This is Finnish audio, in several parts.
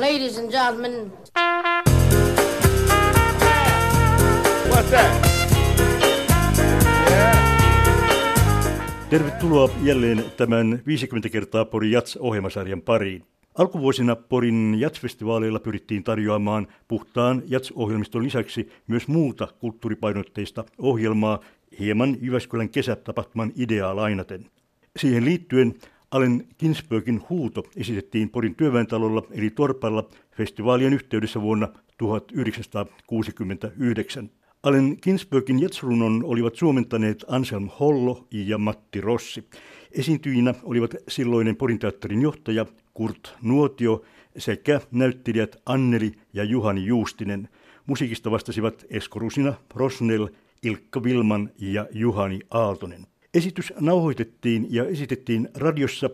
Ladies and gentlemen. What's that? Tervetuloa jälleen tämän 50 kertaa Porin Jats-ohjelmasarjan pariin. Alkuvuosina Porin Jats-festivaaleilla pyrittiin tarjoamaan puhtaan Jats-ohjelmiston lisäksi myös muuta kulttuuripainotteista ohjelmaa hieman Jyväskylän kesätapahtuman ideaa lainaten. Siihen liittyen Allen Ginsbergin huuto esitettiin Porin työväentalolla eli Torpalla festivaalien yhteydessä vuonna 1969. Allen Ginsbergin jatsrunon olivat suomentaneet Anselm Hollo ja Matti Rossi. Esiintyjinä olivat silloinen Porin teatterin johtaja Kurt Nuotio sekä näyttelijät Anneli ja Juhani Juustinen. Musiikista vastasivat Esko Rusina, Rosnell, Ilkka Vilman ja Juhani Aaltonen. Esitys nauhoitettiin ja esitettiin radiossa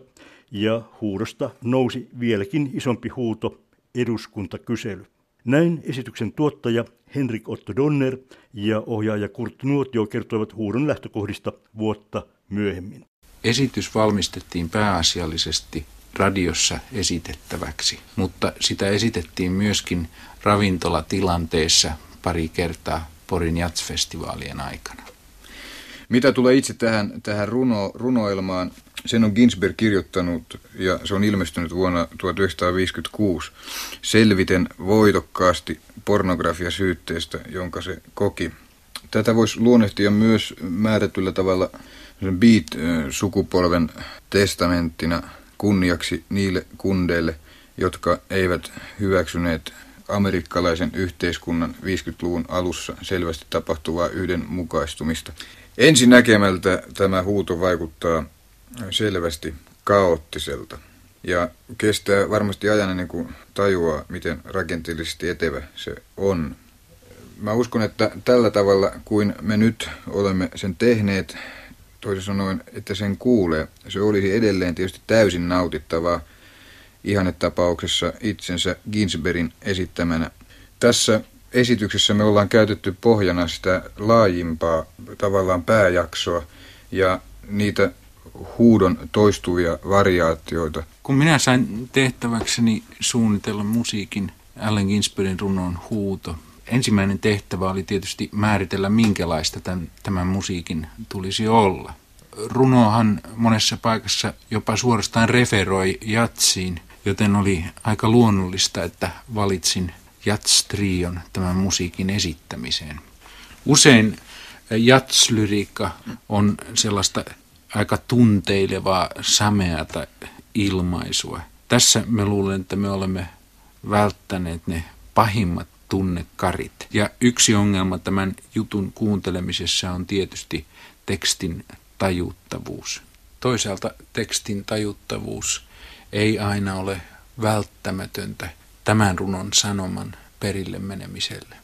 ja huudosta nousi vieläkin isompi huuto eduskuntakysely. Näin esityksen tuottaja Henrik Otto Donner ja ohjaaja Kurt Nuotio kertoivat huudon lähtökohdista vuotta myöhemmin. Esitys valmistettiin pääasiallisesti radiossa esitettäväksi, mutta sitä esitettiin myöskin ravintolatilanteessa pari kertaa Porin jatsfestivaalien aikana. Mitä tulee itse tähän, tähän runo, runoilmaan, sen on Ginsberg kirjoittanut ja se on ilmestynyt vuonna 1956 selviten voitokkaasti pornografiasyytteestä, jonka se koki. Tätä voisi luonnehtia myös määrätyllä tavalla Beat-sukupolven testamenttina kunniaksi niille kundeille, jotka eivät hyväksyneet amerikkalaisen yhteiskunnan 50-luvun alussa selvästi tapahtuvaa yhdenmukaistumista. Ensi näkemältä tämä huuto vaikuttaa selvästi kaoottiselta ja kestää varmasti ajan ennen kuin tajuaa, miten rakenteellisesti etevä se on. Mä uskon, että tällä tavalla kuin me nyt olemme sen tehneet, toisin sanoen, että sen kuulee, se olisi edelleen tietysti täysin nautittavaa ihannetapauksessa itsensä Ginsbergin esittämänä. Tässä esityksessä me ollaan käytetty pohjana sitä laajimpaa tavallaan pääjaksoa ja niitä huudon toistuvia variaatioita. Kun minä sain tehtäväkseni suunnitella musiikin Allen Ginsbergin runon huuto, ensimmäinen tehtävä oli tietysti määritellä, minkälaista tämän, tämän musiikin tulisi olla. Runohan monessa paikassa jopa suorastaan referoi jatsiin, joten oli aika luonnollista, että valitsin jatstrion tämän musiikin esittämiseen. Usein jatslyriikka on sellaista aika tunteilevaa, sameata ilmaisua. Tässä me luulen, että me olemme välttäneet ne pahimmat tunnekarit. Ja yksi ongelma tämän jutun kuuntelemisessa on tietysti tekstin tajuttavuus. Toisaalta tekstin tajuttavuus ei aina ole välttämätöntä tämän runon sanoman perille menemiselle.